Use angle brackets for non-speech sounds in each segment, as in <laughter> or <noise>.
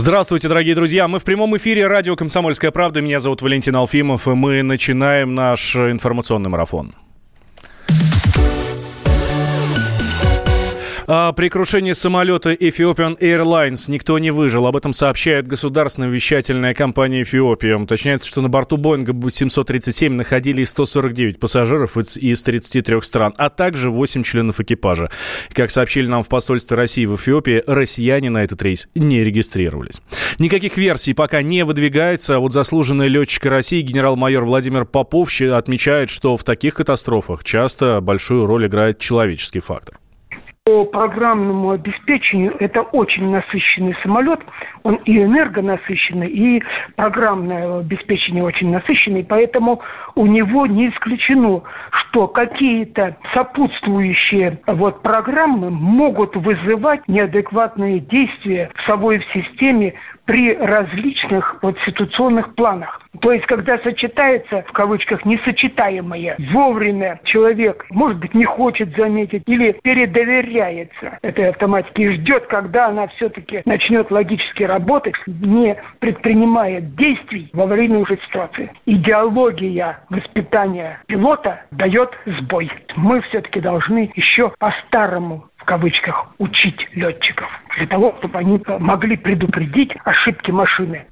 Здравствуйте, дорогие друзья. Мы в прямом эфире радио «Комсомольская правда». Меня зовут Валентин Алфимов, и мы начинаем наш информационный марафон. При крушении самолета Ethiopian Airlines никто не выжил. Об этом сообщает государственная вещательная компания Эфиопия. Уточняется, что на борту Боинга 737 находились 149 пассажиров из, из 33 стран, а также 8 членов экипажа. Как сообщили нам в посольстве России в Эфиопии, россияне на этот рейс не регистрировались. Никаких версий пока не выдвигается. Вот заслуженный летчик России генерал-майор Владимир Попов отмечает, что в таких катастрофах часто большую роль играет человеческий фактор. По программному обеспечению это очень насыщенный самолет. Он и энергонасыщенный, и программное обеспечение очень насыщенное. Поэтому у него не исключено, что какие-то сопутствующие вот, программы могут вызывать неадекватные действия в самой в системе при различных вот ситуационных планах. То есть, когда сочетается, в кавычках, несочетаемое, вовремя человек, может быть, не хочет заметить или передоверяется этой автоматике и ждет, когда она все-таки начнет логически работать, не предпринимая действий во время уже ситуации. Идеология воспитания пилота дает сбой. Мы все-таки должны еще по-старому кавычках, учить летчиков, для того, чтобы они могли предупредить ошибки машины.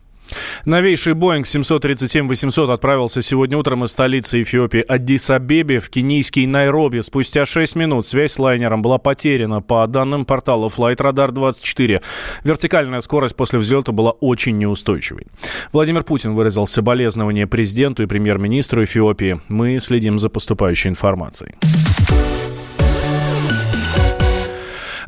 Новейший Boeing 737-800 отправился сегодня утром из столицы Эфиопии Аддис-Абебе в кенийский Найроби. Спустя 6 минут связь с лайнером была потеряна. По данным портала Flight Radar 24, вертикальная скорость после взлета была очень неустойчивой. Владимир Путин выразил соболезнования президенту и премьер-министру Эфиопии. Мы следим за поступающей информацией.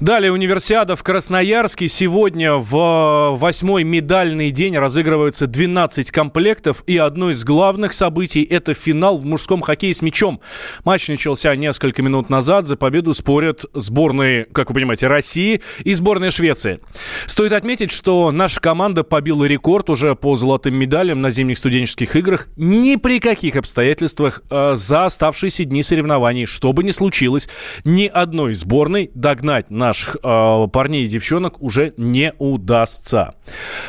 Далее универсиада в Красноярске. Сегодня в восьмой медальный день разыгрывается 12 комплектов. И одно из главных событий – это финал в мужском хоккее с мячом. Матч начался несколько минут назад. За победу спорят сборные, как вы понимаете, России и сборная Швеции. Стоит отметить, что наша команда побила рекорд уже по золотым медалям на зимних студенческих играх. Ни при каких обстоятельствах э, за оставшиеся дни соревнований, что бы ни случилось, ни одной сборной догнать на наших э, парней и девчонок уже не удастся.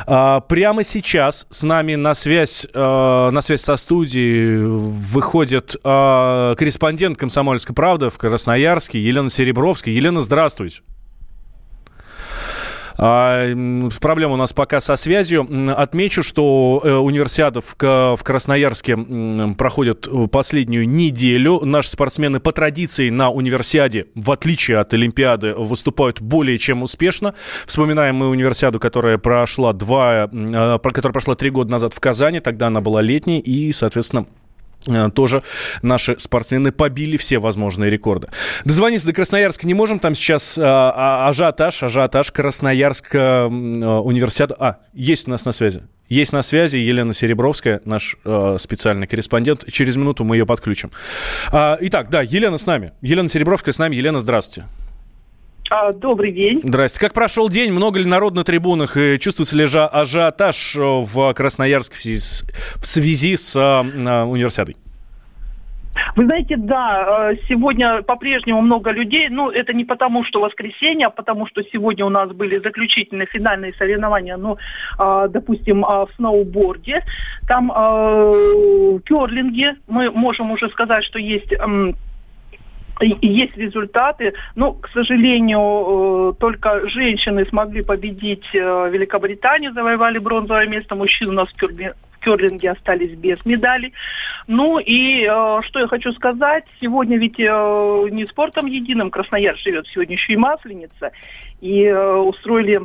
Э, прямо сейчас с нами на связь, э, на связь со студией выходит э, корреспондент «Комсомольской правды» в Красноярске Елена Серебровская. Елена, здравствуйте. А, проблема у нас пока со связью. Отмечу, что э, универсиада в, Красноярске проходит последнюю неделю. Наши спортсмены по традиции на универсиаде, в отличие от Олимпиады, выступают более чем успешно. Вспоминаем мы универсиаду, которая прошла два, э, которая прошла три года назад в Казани. Тогда она была летней и, соответственно, тоже наши спортсмены побили все возможные рекорды. Дозвониться до Красноярска не можем, там сейчас а, а, ажиотаж, ажиотаж Красноярск а, университет. А, есть у нас на связи. Есть на связи Елена Серебровская, наш э, специальный корреспондент. Через минуту мы ее подключим. А, итак, да, Елена с нами. Елена Серебровская с нами. Елена, здравствуйте. А, добрый день. Здрасте. Как прошел день? Много ли народ на трибунах? И чувствуется ли ажиотаж э, в Красноярске в связи с, в связи с а, универсиадой? Вы знаете, да, сегодня по-прежнему много людей. Ну, это не потому, что воскресенье, а потому, что сегодня у нас были заключительные финальные соревнования, ну, допустим, в сноуборде. Там в керлинге мы можем уже сказать, что есть есть результаты, но, к сожалению, э, только женщины смогли победить э, Великобританию, завоевали бронзовое место, мужчины у нас в керлинге остались без медалей. Ну и э, что я хочу сказать, сегодня ведь не спортом единым Красноярск живет, сегодня еще и Масленица. И устроили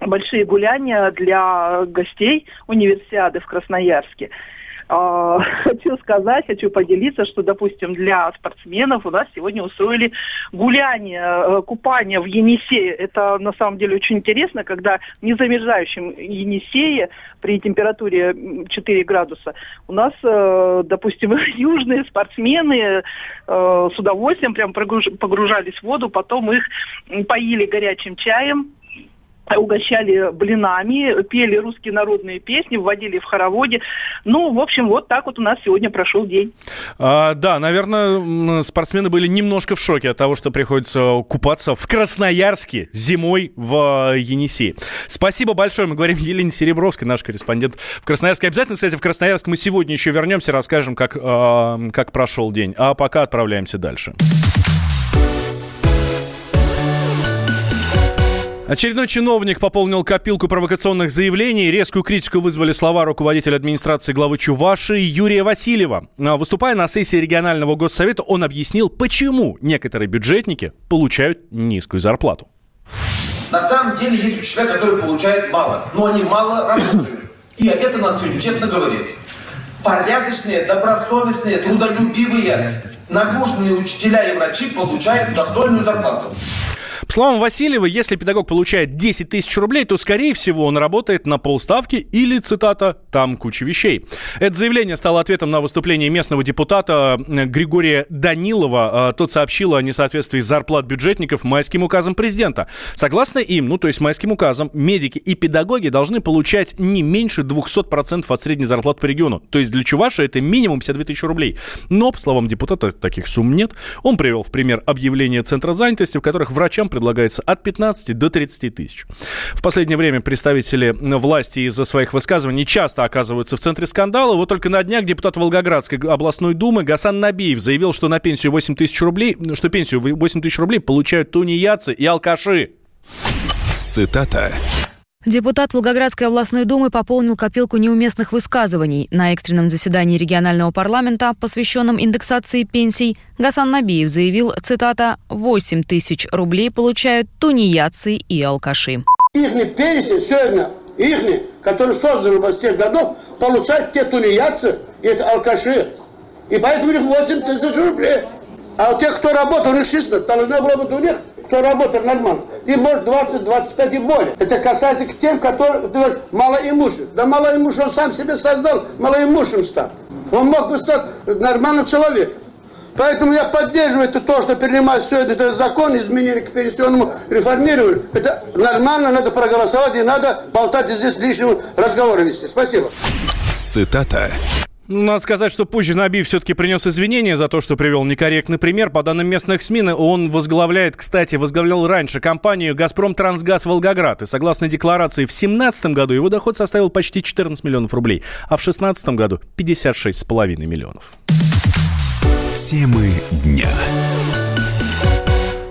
большие гуляния для гостей универсиады в Красноярске. А, <laughs> хочу сказать, хочу поделиться, что, допустим, для спортсменов у нас сегодня устроили гуляние, э, купание в Енисее. Это на самом деле очень интересно, когда в незамерзающем Енисее при температуре 4 градуса у нас, э, допустим, <laughs> южные спортсмены э, с удовольствием прям погружались в воду, потом их поили горячим чаем, угощали блинами, пели русские народные песни, вводили в хороводе. Ну, в общем, вот так вот у нас сегодня прошел день. А, да, наверное, спортсмены были немножко в шоке от того, что приходится купаться в Красноярске зимой в Енисее. Спасибо большое. Мы говорим Елене Серебровской, наш корреспондент в Красноярске. Обязательно, кстати, в Красноярск мы сегодня еще вернемся, расскажем, как, э, как прошел день. А пока отправляемся дальше. Очередной чиновник пополнил копилку провокационных заявлений. Резкую критику вызвали слова руководителя администрации главы Чувашии Юрия Васильева. А, выступая на сессии регионального госсовета, он объяснил, почему некоторые бюджетники получают низкую зарплату. На самом деле есть учителя, которые получают мало, но они мало работают. И об этом надо сегодня честно говорить. Порядочные, добросовестные, трудолюбивые, нагруженные учителя и врачи получают достойную зарплату. По словам Васильева, если педагог получает 10 тысяч рублей, то, скорее всего, он работает на полставки или, цитата, «там куча вещей». Это заявление стало ответом на выступление местного депутата э, Григория Данилова. Э, тот сообщил о несоответствии зарплат бюджетников майским указом президента. Согласно им, ну то есть майским указом, медики и педагоги должны получать не меньше 200% от средней зарплаты по региону. То есть для Чуваши это минимум 52 тысячи рублей. Но, по словам депутата, таких сумм нет. Он привел в пример объявления Центра занятости, в которых врачам предлагается от 15 до 30 тысяч. В последнее время представители власти из-за своих высказываний часто оказываются в центре скандала. Вот только на днях депутат Волгоградской областной думы Гасан Набиев заявил, что на пенсию 8 тысяч рублей, что пенсию 8 тысяч рублей получают тунеядцы и алкаши. Цитата. Депутат Волгоградской областной думы пополнил копилку неуместных высказываний. На экстренном заседании регионального парламента, посвященном индексации пенсий, Гасан Набиев заявил, цитата, «8 тысяч рублей получают тунеядцы и алкаши». Их пенсии сегодня, их, которые созданы в тех годов, получают те тунеядцы и это алкаши. И поэтому у них 8 тысяч рублей. А у тех, кто работает, у них 16, должно было быть у них кто работает нормально, и может 20-25 и более. Это касается к тем, которые, ты говоришь, малоимущих. Да малоимущий он сам себе создал малоимущим стал. Он мог бы стать нормальным человеком. Поэтому я поддерживаю это то, что принимать все это, закон, изменения к пенсионному реформированию. Это нормально, надо проголосовать, и надо болтать здесь лишнего разговора вести. Спасибо. Цитата. Надо сказать, что позже Набиев все-таки принес извинения за то, что привел некорректный пример. По данным местных СМИ, он возглавляет, кстати, возглавлял раньше компанию «Газпром Трансгаз Волгоград». И согласно декларации, в 2017 году его доход составил почти 14 миллионов рублей, а в 2016 году 56,5 миллионов. Темы дня.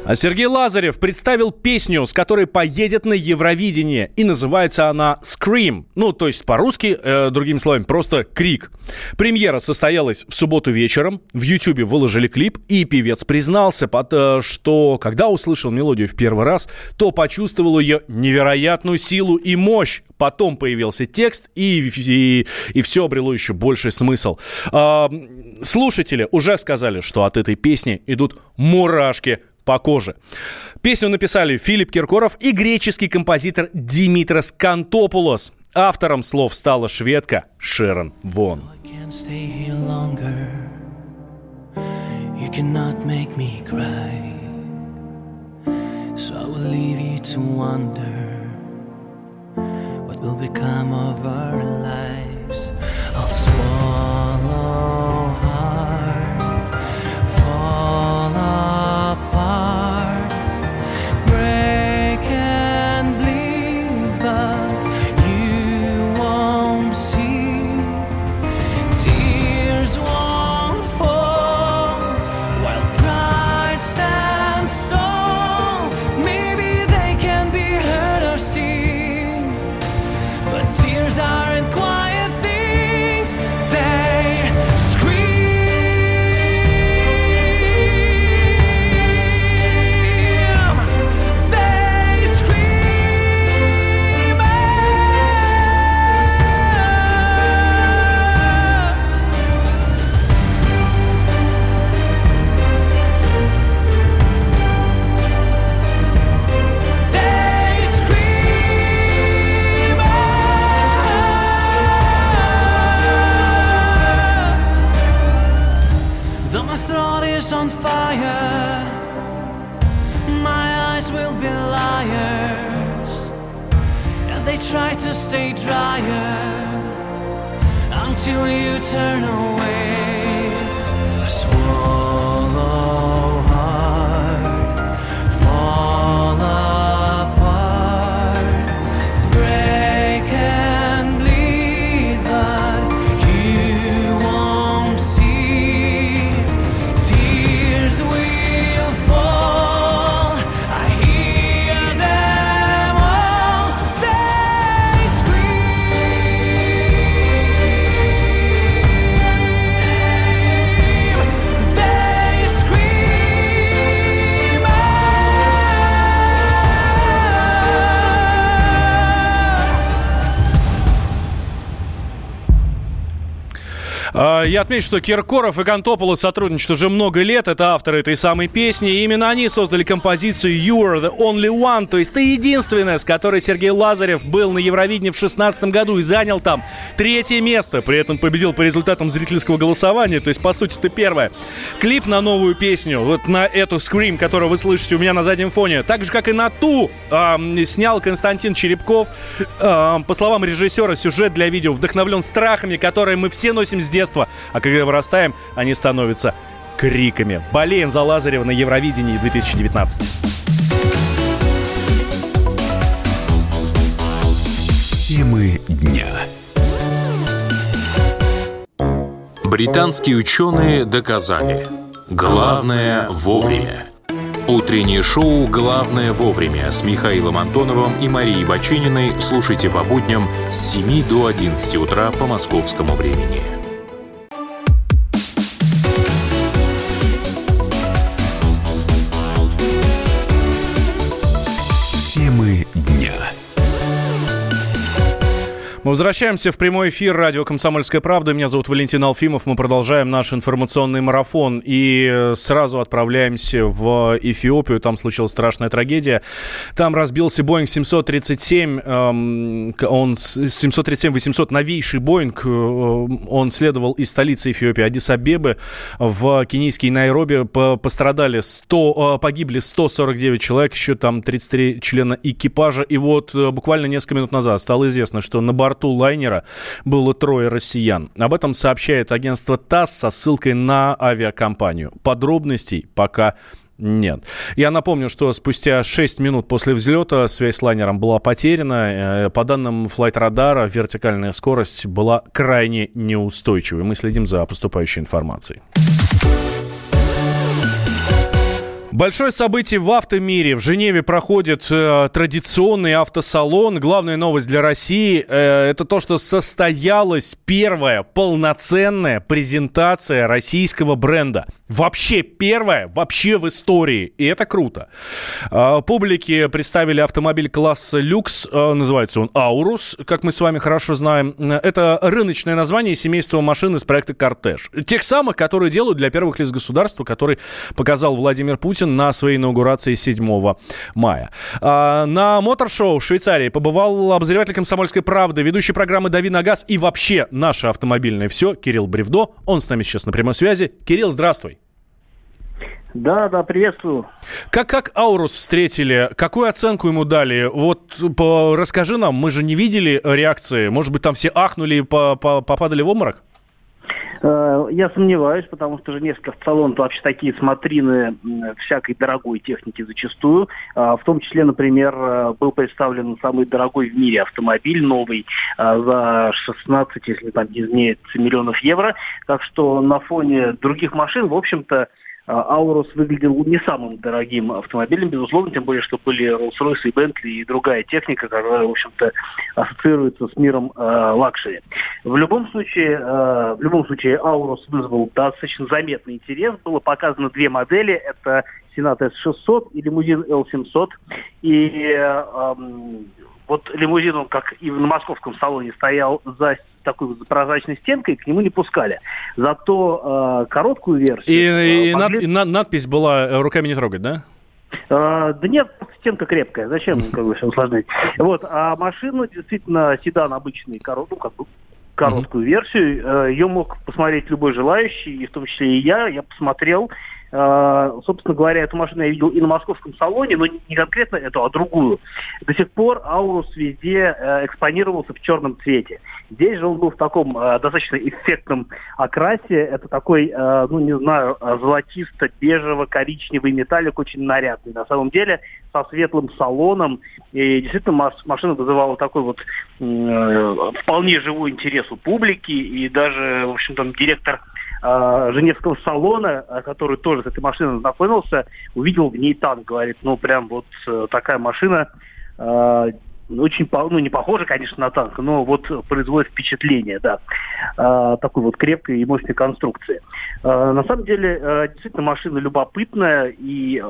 А Сергей Лазарев представил песню, с которой поедет на Евровидение. И называется она «Scream». Ну, то есть по-русски, э, другими словами, просто «крик». Премьера состоялась в субботу вечером. В Ютьюбе выложили клип, и певец признался, под, э, что когда услышал мелодию в первый раз, то почувствовал ее невероятную силу и мощь. Потом появился текст, и, и, и все обрело еще больший смысл. Э, слушатели уже сказали, что от этой песни идут мурашки по коже. Песню написали Филипп Киркоров и греческий композитор Димитрос Кантопулос. Автором слов стала шведка Шерон Вон. So I will leave you to wonder what will become of our lives. I'll swallow hard, fall Я отмечу, что Киркоров и Гантополос сотрудничают уже много лет. Это авторы этой самой песни. И именно они создали композицию «You're the only one», то есть «Ты единственная», с которой Сергей Лазарев был на Евровидении в 2016 году и занял там третье место. При этом победил по результатам зрительского голосования. То есть, по сути, ты первая. Клип на новую песню, вот на эту «Scream», которую вы слышите у меня на заднем фоне, так же, как и на ту, а, снял Константин Черепков. А, по словам режиссера, сюжет для видео вдохновлен страхами, которые мы все носим с детства. А когда вырастаем, они становятся криками. Болеем за Лазарева на Евровидении 2019. Темы дня. Британские ученые доказали. Главное вовремя. Утреннее шоу «Главное вовремя» с Михаилом Антоновым и Марией Бачининой слушайте по будням с 7 до 11 утра по московскому времени. Возвращаемся в прямой эфир радио «Комсомольская правда». Меня зовут Валентин Алфимов. Мы продолжаем наш информационный марафон и э, сразу отправляемся в Эфиопию. Там случилась страшная трагедия. Там разбился Боинг 737. эм, Он с- 737-800, новейший Боинг. э, Он следовал из столицы Эфиопии, Адис-Абебы, в кенийский Найроби. По- Пострадали 100, э, погибли 149 человек, еще там 33 члена экипажа. И вот э, буквально несколько минут назад стало известно, что на борту лайнера было трое россиян. Об этом сообщает агентство ТАСС со ссылкой на авиакомпанию. Подробностей пока нет. Я напомню, что спустя 6 минут после взлета связь с лайнером была потеряна. Э, По данным флайт-радара, вертикальная скорость была крайне неустойчивой. Мы следим за поступающей информацией. Большое событие в автомире. В Женеве проходит э, традиционный автосалон. Главная новость для России э, это то, что состоялась первая полноценная презентация российского бренда. Вообще первая, вообще в истории. И это круто. Э, публике представили автомобиль класса люкс. Э, называется он Аурус, как мы с вами хорошо знаем. Это рыночное название семейства машин из проекта «Кортеж». Тех самых, которые делают для первых лиц государства, который показал Владимир Путин на своей инаугурации 7 мая. А, на мотор-шоу в Швейцарии побывал обозреватель «Комсомольской правды», ведущий программы «Дави на газ» и вообще наше автомобильное все Кирилл Бревдо. Он с нами сейчас на прямой связи. Кирилл, здравствуй. Да, да, приветствую. Как, как Аурус встретили? Какую оценку ему дали? Вот по, расскажи нам, мы же не видели реакции. Может быть, там все ахнули и по, по- попадали в обморок? Э, Я сомневаюсь, потому что же несколько салонов вообще такие смотрины всякой дорогой техники зачастую. А, В том числе, например, э, был представлен самый дорогой в мире автомобиль новый за 16, если там не изменяется, миллионов евро. Так что на фоне других машин, в общем-то, Аурус выглядел не самым дорогим автомобилем, безусловно, тем более, что были Rolls-Royce и Bentley и другая техника, которая, в общем-то, ассоциируется с миром э, luxury. В любом случае, э, в любом случае, Аурус вызвал достаточно заметный интерес. Было показано две модели. Это Сенат S600 и лимузин L700. И э, эм, вот лимузин, он, как и на московском салоне, стоял за такой вот прозрачной стенкой, к нему не пускали. Зато э, короткую версию... И, э, и над- могли- и на- надпись была э, «Руками не трогать», да? А, да нет, стенка крепкая. Зачем <laughs> как бы, все усложнять? Вот, а машина действительно седан обычный, коро- ну, как бы короткую версию. Э, Ее мог посмотреть любой желающий, и в том числе и я. Я посмотрел. Э, собственно говоря, эту машину я видел и на московском салоне, но не конкретно эту, а другую. До сих пор Аурус везде э, экспонировался в черном цвете. Здесь же он был в таком э, достаточно эффектном окрасе. Это такой, э, ну не знаю, золотисто-бежево-коричневый металлик, очень нарядный. На самом деле со светлым салоном. И действительно маш- машина вызывала такой вот вполне живой интерес у публики. И даже, в общем, там директор э, Женевского салона, э, который тоже с этой машиной знакомился, увидел в ней танк. Говорит, ну прям вот э, такая машина э, очень, ну, не похожа, конечно, на танк, но вот производит впечатление, да, э, такой вот крепкой и мощной конструкции. На самом деле, действительно, машина любопытная, и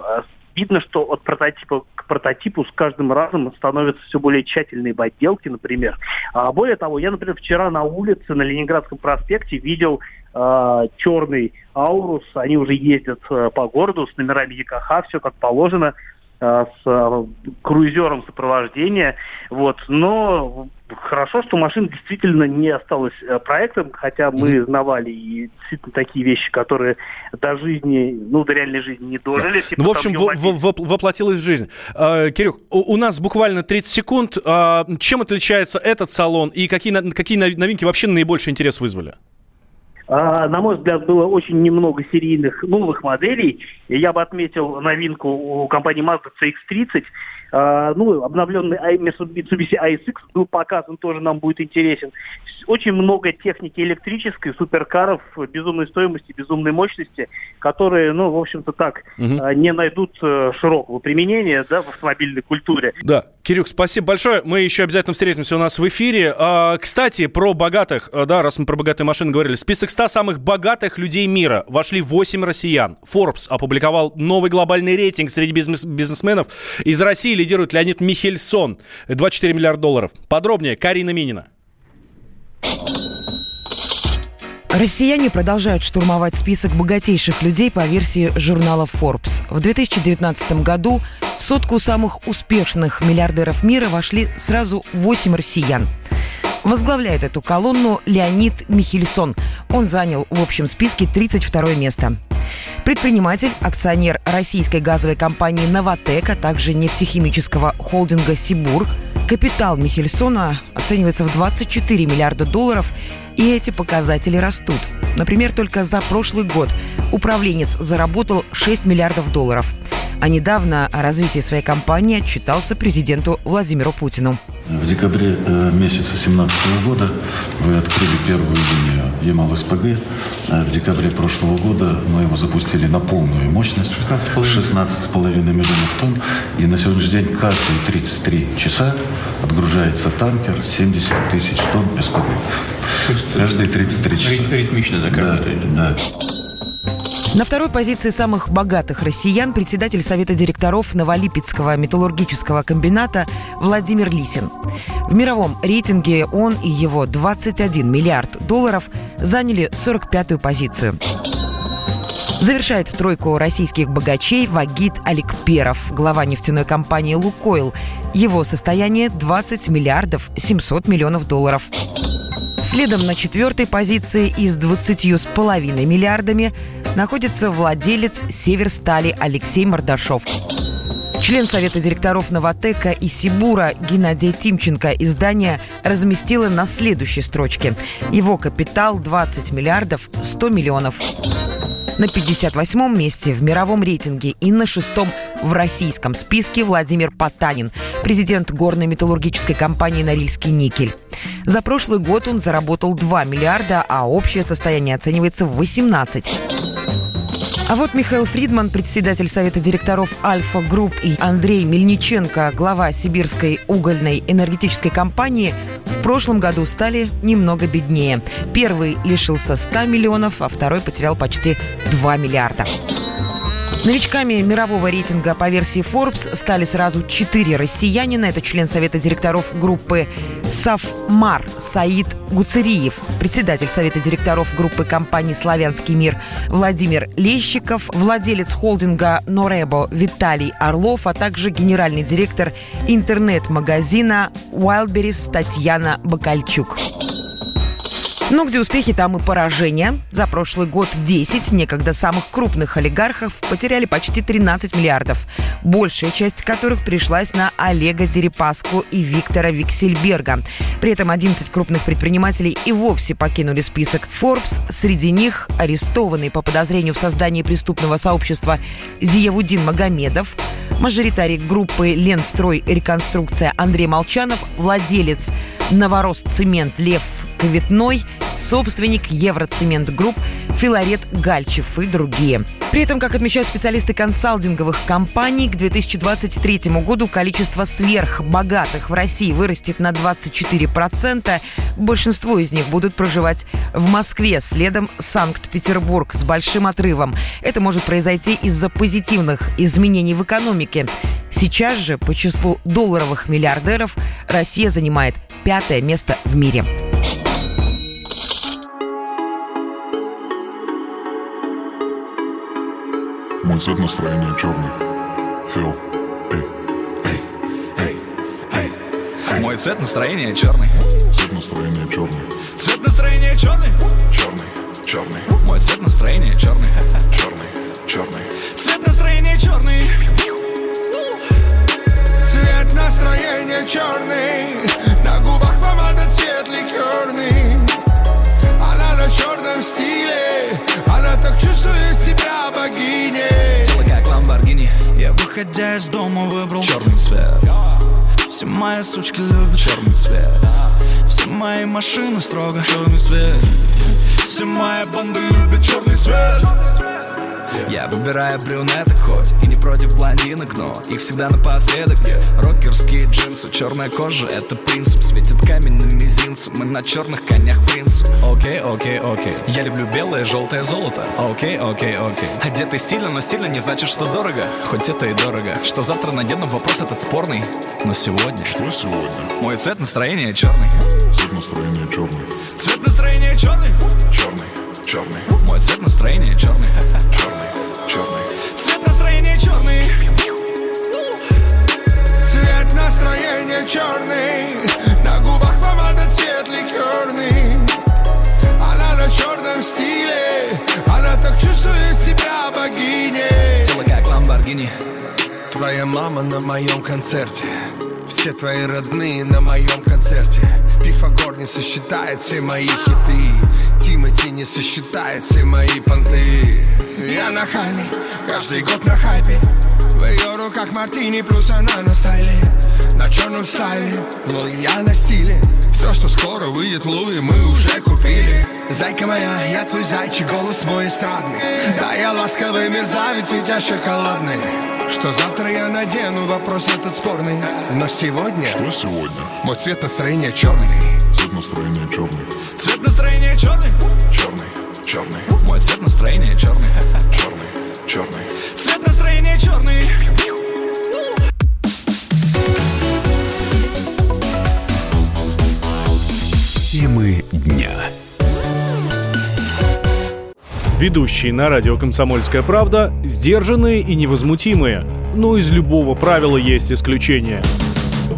видно, что от прототипа к прототипу с каждым разом становятся все более тщательные в отделке, например. А более того, я, например, вчера на улице на Ленинградском проспекте видел э, черный Аурус, они уже ездят э, по городу с номерами ЕКХ, все как положено, с э, круизером сопровождения. Вот. Но хорошо, что машина действительно не осталась э, проектом, хотя мы знавали и действительно такие вещи, которые до жизни, ну, до реальной жизни не дожили. типа Ну, в общем, воп- воплотилось в жизнь. Э, Кирюх, у у нас буквально 30 секунд. Чем отличается этот салон и какие, какие нов- новинки вообще наибольший интерес вызвали? А, На мой взгляд, было очень немного серийных новых моделей. Я бы отметил новинку у компании Mazda CX-30. А, Ну, обновленный Mitsubishi ASX был показан, тоже нам будет интересен. Очень много техники электрической, суперкаров, безумной стоимости, безумной мощности, которые, ну, в общем-то так, а, не найдут э, широкого применения да, в автомобильной культуре. Да. Кирюх, спасибо большое. Мы еще обязательно встретимся у нас в эфире. А, Кстати, про богатых, а, да, раз мы про богатые машины говорили. Список 100 самых богатых людей мира вошли 8 россиян. Forbes опубликовал новый глобальный рейтинг среди бизнес- бизнесменов. Из России лидирует Леонид Михельсон. 24 миллиарда долларов. Подробнее Карина Минина. Россияне продолжают штурмовать список богатейших людей по версии журнала Forbes. В 2019 году в сотку самых успешных миллиардеров мира вошли сразу 8 россиян. Возглавляет эту колонну Леонид Михельсон. Он занял в общем списке 32 место. Предприниматель, акционер российской газовой компании «Новотек», а также нефтехимического холдинга «Сибур». Капитал Михельсона оценивается в 24 миллиарда долларов, и эти показатели растут. Например, только за прошлый год управленец заработал 6 миллиардов долларов. А недавно о развитии своей компании отчитался президенту Владимиру Путину. В декабре э, месяца 2017 года вы открыли первую линию Ямал-СПГ. А В декабре прошлого года мы его запустили на полную мощность. 16,5 миллионов тонн. И на сегодняшний день каждые 33 часа отгружается танкер 70 тысяч тонн СПГ. Каждые 33 часа. Ритмично так Да, да. На второй позиции самых богатых россиян председатель Совета директоров Новолипецкого металлургического комбината Владимир Лисин. В мировом рейтинге он и его 21 миллиард долларов заняли 45-ю позицию. Завершает тройку российских богачей Вагит Аликперов, глава нефтяной компании «Лукойл». Его состояние 20 миллиардов 700 миллионов долларов. Следом на четвертой позиции и с 20,5 миллиардами находится владелец Северстали Алексей Мордашов. Член Совета директоров «Новотека» и «Сибура» Геннадий Тимченко издание разместило на следующей строчке. Его капитал 20 миллиардов 100 миллионов. На 58-м месте в мировом рейтинге и на шестом в российском списке Владимир Потанин, президент горной металлургической компании «Норильский никель». За прошлый год он заработал 2 миллиарда, а общее состояние оценивается в 18. А вот Михаил Фридман, председатель Совета директоров Альфа Групп и Андрей Мельниченко, глава Сибирской угольной энергетической компании, в прошлом году стали немного беднее. Первый лишился 100 миллионов, а второй потерял почти 2 миллиарда. Новичками мирового рейтинга по версии Forbes стали сразу четыре россиянина. Это член Совета директоров группы «Савмар» Саид Гуцериев, председатель Совета директоров группы компаний «Славянский мир» Владимир Лещиков, владелец холдинга «Норебо» Виталий Орлов, а также генеральный директор интернет-магазина «Wildberries» Татьяна Бакальчук. Но где успехи, там и поражения. За прошлый год 10 некогда самых крупных олигархов потеряли почти 13 миллиардов, большая часть которых пришлась на Олега Дерипаску и Виктора Виксельберга. При этом 11 крупных предпринимателей и вовсе покинули список Forbes. Среди них арестованный по подозрению в создании преступного сообщества Зиявудин Магомедов, мажоритарий группы «Ленстрой Реконструкция» Андрей Молчанов, владелец «Новоросцемент» Лев Кветной, собственник Евроцемент Групп, Филарет Гальчев и другие. При этом, как отмечают специалисты консалтинговых компаний, к 2023 году количество сверхбогатых в России вырастет на 24%. Большинство из них будут проживать в Москве, следом Санкт-Петербург с большим отрывом. Это может произойти из-за позитивных изменений в экономике. Сейчас же по числу долларовых миллиардеров Россия занимает пятое место в мире. Мой цвет настроения черный. Фил. Мой цвет настроения черный. Цвет настроения черный. Цвет настроения черный. Черный. Черный. Мой цвет настроения черный. Черный. Черный. Цвет настроения черный. Цвет настроения черный выходя из дома выбрал черный цвет. Все мои сучки любят черный цвет. Все мои машины строго черный цвет. Все мои банды любят черный цвет. Я выбираю брюнеток хоть и не против блондинок, но их всегда напоследок Рокерские джинсы, черная кожа, это принцип Светит камень на мизинце, мы на черных конях принцы Окей, окей, окей Я люблю белое, желтое золото Окей, окей, окей Одетый стильно, но стильно не значит, что дорого Хоть это и дорого Что завтра надену, вопрос этот спорный Но сегодня Что сегодня? Мой цвет настроения черный Цвет настроения черный. Цвет настроения черный Черный. Черный. Мой цвет настроения Черный. Черный. Черный. Цвет настроения черный. На губах помада цвет ликерный. Она на черном стиле. Она так чувствует себя богиней. Тело как Ламборгини Твоя мама на моем концерте. Все твои родные на моем концерте. Пифагор не сосчитает все мои хиты Тимати не сосчитает все мои понты. Я нахальный, каждый год на хайпе. В ее руках мартини, плюс она на стайле. На черном стайле, но я на стиле. Все, что скоро выйдет Луи, мы уже купили. Зайка моя, я твой зайчик, голос мой эстрадный. Да, я ласковый мерзавец, ведь я шоколадный. Что завтра я надену, вопрос этот спорный. Но сегодня... Что сегодня? Мой цвет настроения черный Цвет настроения черный. Цвет настроения черный Черный. Черный. Мой цвет настроения черный Черный. Черный. Цвет настроения черный Темы дня. Ведущие на радио «Комсомольская правда» сдержанные и невозмутимые. Но из любого правила есть исключение.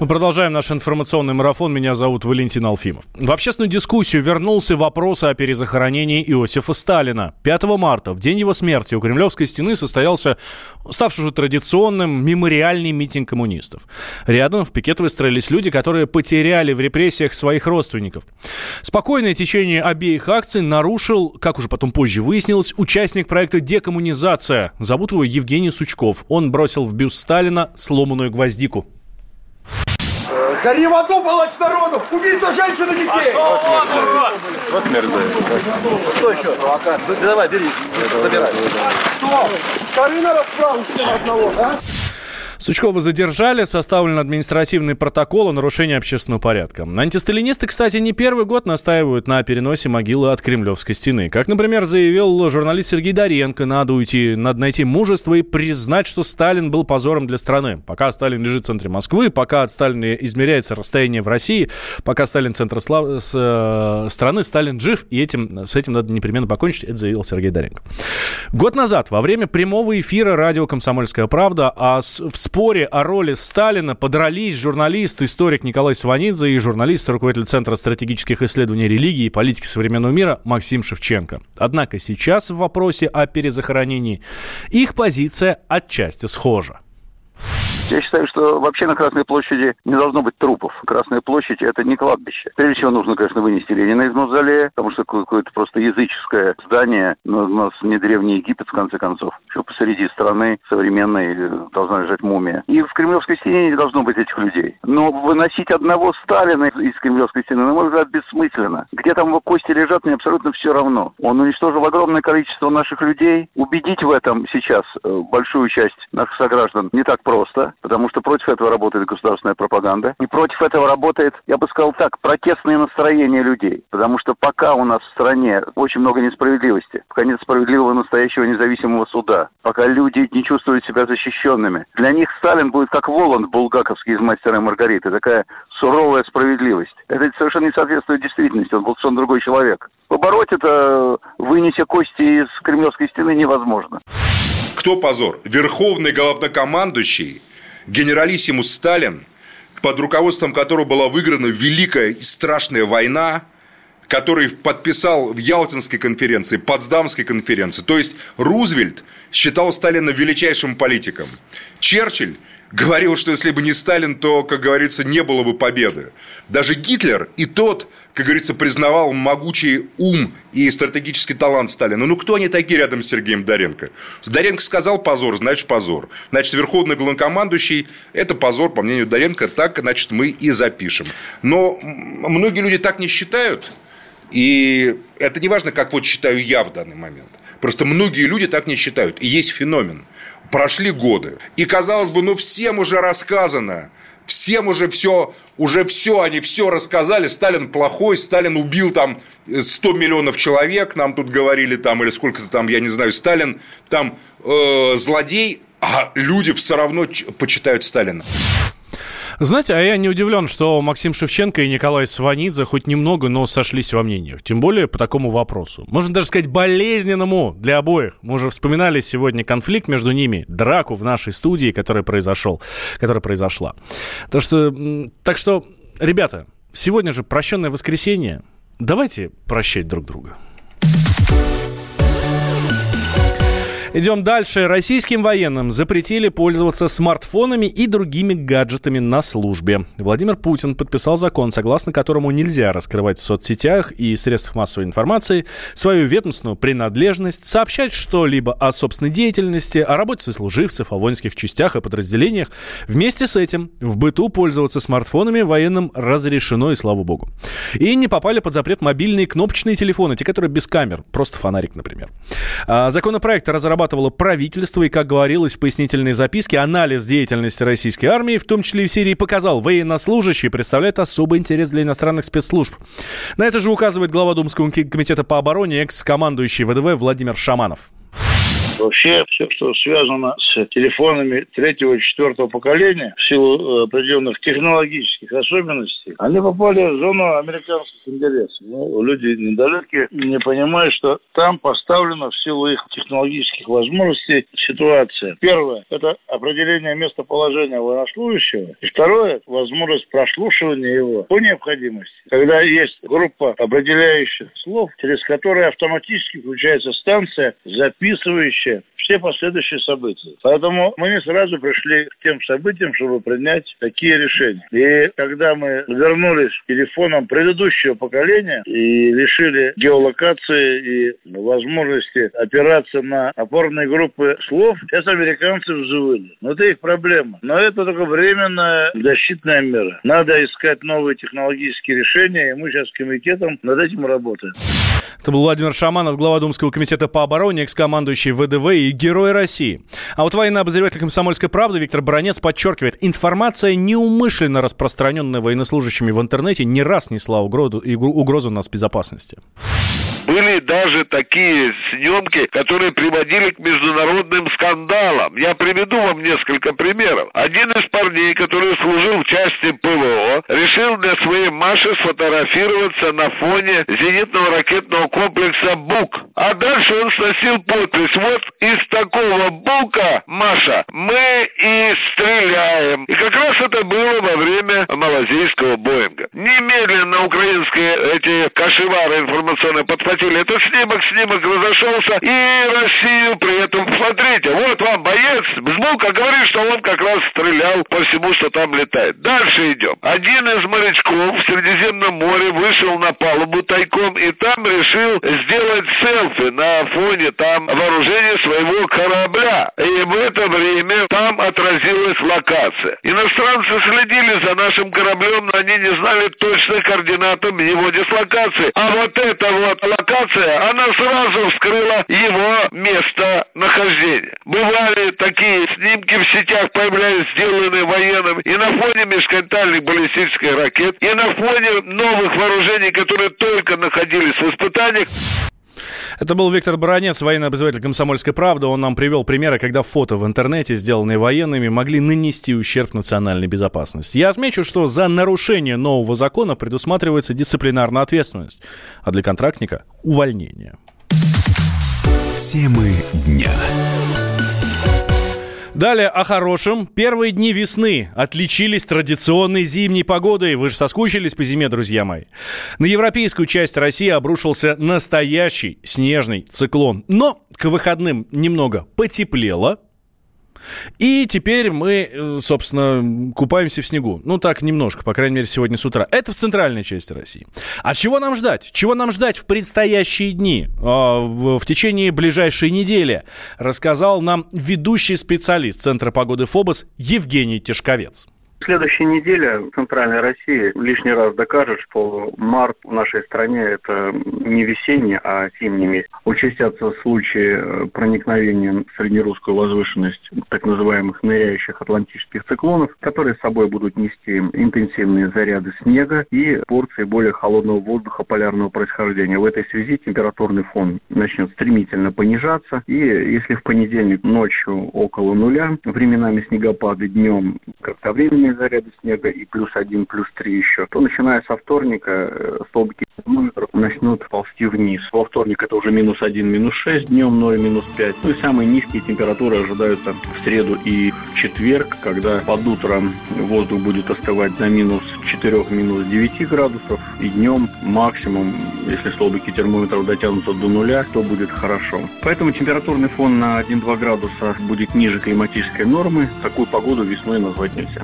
Мы продолжаем наш информационный марафон. Меня зовут Валентин Алфимов. В общественную дискуссию вернулся вопрос о перезахоронении Иосифа Сталина. 5 марта, в день его смерти, у Кремлевской стены состоялся ставший уже традиционным мемориальный митинг коммунистов. Рядом в пикет выстроились люди, которые потеряли в репрессиях своих родственников. Спокойное течение обеих акций нарушил, как уже потом позже выяснилось, участник проекта «Декоммунизация». Зовут его Евгений Сучков. Он бросил в бюст Сталина сломанную гвоздику. Гори в аду, палач народу! Убийца женщин и детей! Вот мерзавец. Что еще? Давай, бери, забирай. Что? Скоры на расправу одного, а? Сучкова задержали, составлен административный протокол о нарушении общественного порядка. Антисталинисты, кстати, не первый год настаивают на переносе могилы от Кремлевской стены. Как, например, заявил журналист Сергей Доренко, надо уйти, надо найти мужество и признать, что Сталин был позором для страны. Пока Сталин лежит в центре Москвы, пока от Сталина измеряется расстояние в России, пока Сталин центр слав... с, э, страны, Сталин жив, и этим, с этим надо непременно покончить, это заявил Сергей Доренко. Год назад, во время прямого эфира радио «Комсомольская правда», а с- споре о роли Сталина подрались журналист, историк Николай Сванидзе и журналист, руководитель Центра стратегических исследований религии и политики современного мира Максим Шевченко. Однако сейчас в вопросе о перезахоронении их позиция отчасти схожа. Я считаю, что вообще на Красной площади не должно быть трупов. Красная площадь – это не кладбище. Прежде всего, нужно, конечно, вынести Ленина из мавзолея, потому что какое-то просто языческое здание, но у нас не древний Египет, в конце концов. Еще посреди страны современной э, должна лежать мумия. И в Кремлевской стене не должно быть этих людей. Но выносить одного Сталина из Кремлевской стены, на мой взгляд, бессмысленно. Где там его кости лежат, мне абсолютно все равно. Он уничтожил огромное количество наших людей. Убедить в этом сейчас э, большую часть наших сограждан не так просто, потому что против этого работает государственная пропаганда. И против этого работает, я бы сказал так, протестные настроения людей. Потому что пока у нас в стране очень много несправедливости, пока нет справедливого настоящего независимого суда, пока люди не чувствуют себя защищенными, для них Сталин будет как Воланд булгаковский из «Мастера и Маргариты», такая суровая справедливость. Это совершенно не соответствует действительности, он был совершенно другой человек. Побороть это, вынеся кости из Кремлевской стены, невозможно. Кто позор? Верховный главнокомандующий, генералиссимус Сталин, под руководством которого была выиграна великая и страшная война, который подписал в Ялтинской конференции, Потсдамской конференции. То есть Рузвельт считал Сталина величайшим политиком. Черчилль говорил, что если бы не Сталин, то, как говорится, не было бы победы. Даже Гитлер и тот, как говорится, признавал могучий ум и стратегический талант Сталина. Ну, кто они такие рядом с Сергеем Доренко? Доренко сказал позор, значит позор. Значит, верховный главнокомандующий – это позор, по мнению Доренко, так, значит, мы и запишем. Но многие люди так не считают, и это не важно, как вот считаю я в данный момент. Просто многие люди так не считают. И есть феномен. Прошли годы. И, казалось бы, ну, всем уже рассказано. Всем уже все, уже все, они все рассказали. Сталин плохой, Сталин убил там 100 миллионов человек, нам тут говорили там, или сколько-то там, я не знаю, Сталин там э, злодей, а люди все равно почитают Сталина. Знаете, а я не удивлен, что Максим Шевченко и Николай Сванидзе хоть немного, но сошлись во мнениях. Тем более по такому вопросу. Можно даже сказать болезненному для обоих. Мы уже вспоминали сегодня конфликт между ними, драку в нашей студии, который произошел, которая произошла. Так что, так что, ребята, сегодня же прощенное воскресенье. Давайте прощать друг друга. Идем дальше. Российским военным запретили пользоваться смартфонами и другими гаджетами на службе. Владимир Путин подписал закон, согласно которому нельзя раскрывать в соцсетях и средствах массовой информации свою ведомственную принадлежность, сообщать что-либо о собственной деятельности, о работе сослуживцев, о воинских частях и подразделениях. Вместе с этим в быту пользоваться смартфонами военным разрешено, и слава богу. И не попали под запрет мобильные кнопочные телефоны, те, которые без камер, просто фонарик, например. А, Законопроект разрабатывало правительство, и, как говорилось в пояснительной записке, анализ деятельности российской армии, в том числе и в Сирии, показал, военнослужащие представляют особый интерес для иностранных спецслужб. На это же указывает глава Думского комитета по обороне, экс-командующий ВДВ Владимир Шаманов. Вообще, все, что связано с телефонами третьего и четвертого поколения, в силу э, определенных технологических особенностей, они попали в зону американских интересов. Ну, люди недалекие не понимают, что там поставлена в силу их технологических возможностей ситуация. Первое – это определение местоположения военнослужащего. И второе – возможность прослушивания его по необходимости. Когда есть группа определяющих слов, через которые автоматически включается станция, записывающая все последующие события. Поэтому мы не сразу пришли к тем событиям, чтобы принять такие решения. И когда мы вернулись к телефонам предыдущего поколения и решили геолокации и возможности опираться на опорные группы слов, сейчас американцы взвыли. Но это их проблема. Но это только временная защитная мера. Надо искать новые технологические решения, и мы сейчас с комитетом над этим работаем. Это был Владимир Шаманов, глава Думского комитета по обороне, экс-командующий ВДВ и герой России. А вот военный обозреватель «Комсомольской правды» Виктор Бронец подчеркивает, информация, неумышленно распространенная военнослужащими в интернете, не раз несла угрозу, угрозу нас безопасности. Были даже такие съемки, которые приводили к международным скандалам. Я приведу вам несколько примеров. Один из парней, который служил в части ПВО, решил для своей Маши сфотографироваться на фоне зенитного ракетного комплекса «Бук». А дальше он сносил подпись. Вот из такого «Бука», Маша, мы и стреляем. И как раз это было во время малазийского Боинга. Немедленно украинские эти кашевары информационно подхватили этот снимок, снимок разошелся, и Россию при этом, смотрите, вот вам боец с Бука говорит, что он как раз стрелял по всему, что там летает. Дальше идем. Один из морячков в Средиземном море вышел на палубу тайком и там решил сделать селфи на фоне там вооружения своего корабля. И в это время там отразилась локация. Иностранцы следили за нашим кораблем, но они не знали точных координат его дислокации. А вот эта вот локация, она сразу вскрыла его место нахождения. Бывали такие снимки в сетях, появлялись сделанные военным и на фоне межконтинентальных баллистических ракет, и на фоне новых вооружений, которые только находились в испытаниях. Это был Виктор Баранец, военный обозреватель «Комсомольской правды». Он нам привел примеры, когда фото в интернете, сделанные военными, могли нанести ущерб национальной безопасности. Я отмечу, что за нарушение нового закона предусматривается дисциплинарная ответственность, а для контрактника – увольнение. Темы дня. Далее о хорошем. Первые дни весны отличились традиционной зимней погодой. Вы же соскучились по зиме, друзья мои. На европейскую часть России обрушился настоящий снежный циклон. Но к выходным немного потеплело. И теперь мы, э, собственно, купаемся в снегу. Ну, так немножко, по крайней мере, сегодня с утра. Это в центральной части России. А чего нам ждать? Чего нам ждать в предстоящие дни, а, в, в течение ближайшей недели? Рассказал нам ведущий специалист Центра погоды ФОБОС Евгений Тишковец. Следующая неделя в Центральной России лишний раз докажет, что март в нашей стране это не весенний, а зимний месяц. Участятся случаи э, проникновения в среднерусскую возвышенность так называемых ныряющих атлантических циклонов, которые с собой будут нести интенсивные заряды снега и порции более холодного воздуха полярного происхождения. В этой связи температурный фон начнет стремительно понижаться, и если в понедельник ночью около нуля, временами снегопады днем кратковременные заряды снега и плюс один, плюс три еще, то начиная со вторника э, столбики термометров начнут ползти вниз. Во вторник это уже минус один, минус шесть, днем 0, минус пять. Ну и самые низкие температуры ожидаются в среду и в четверг, когда под утро воздух будет остывать до минус 4, минус 9 градусов, и днем максимум, если столбики термометров дотянутся до нуля, то будет хорошо. Поэтому температурный фон на 1-2 градуса будет ниже климатической нормы. Такую погоду весной назвать нельзя.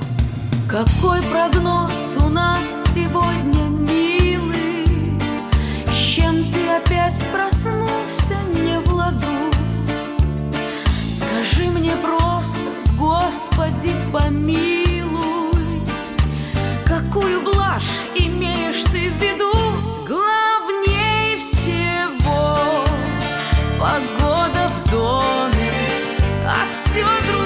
Какой прогноз у нас сегодня, милый? С чем ты опять проснулся не в ладу? Скажи мне просто, Господи, помилуй, Какую блажь имеешь ты в виду? Главней всего погода в доме, а все другое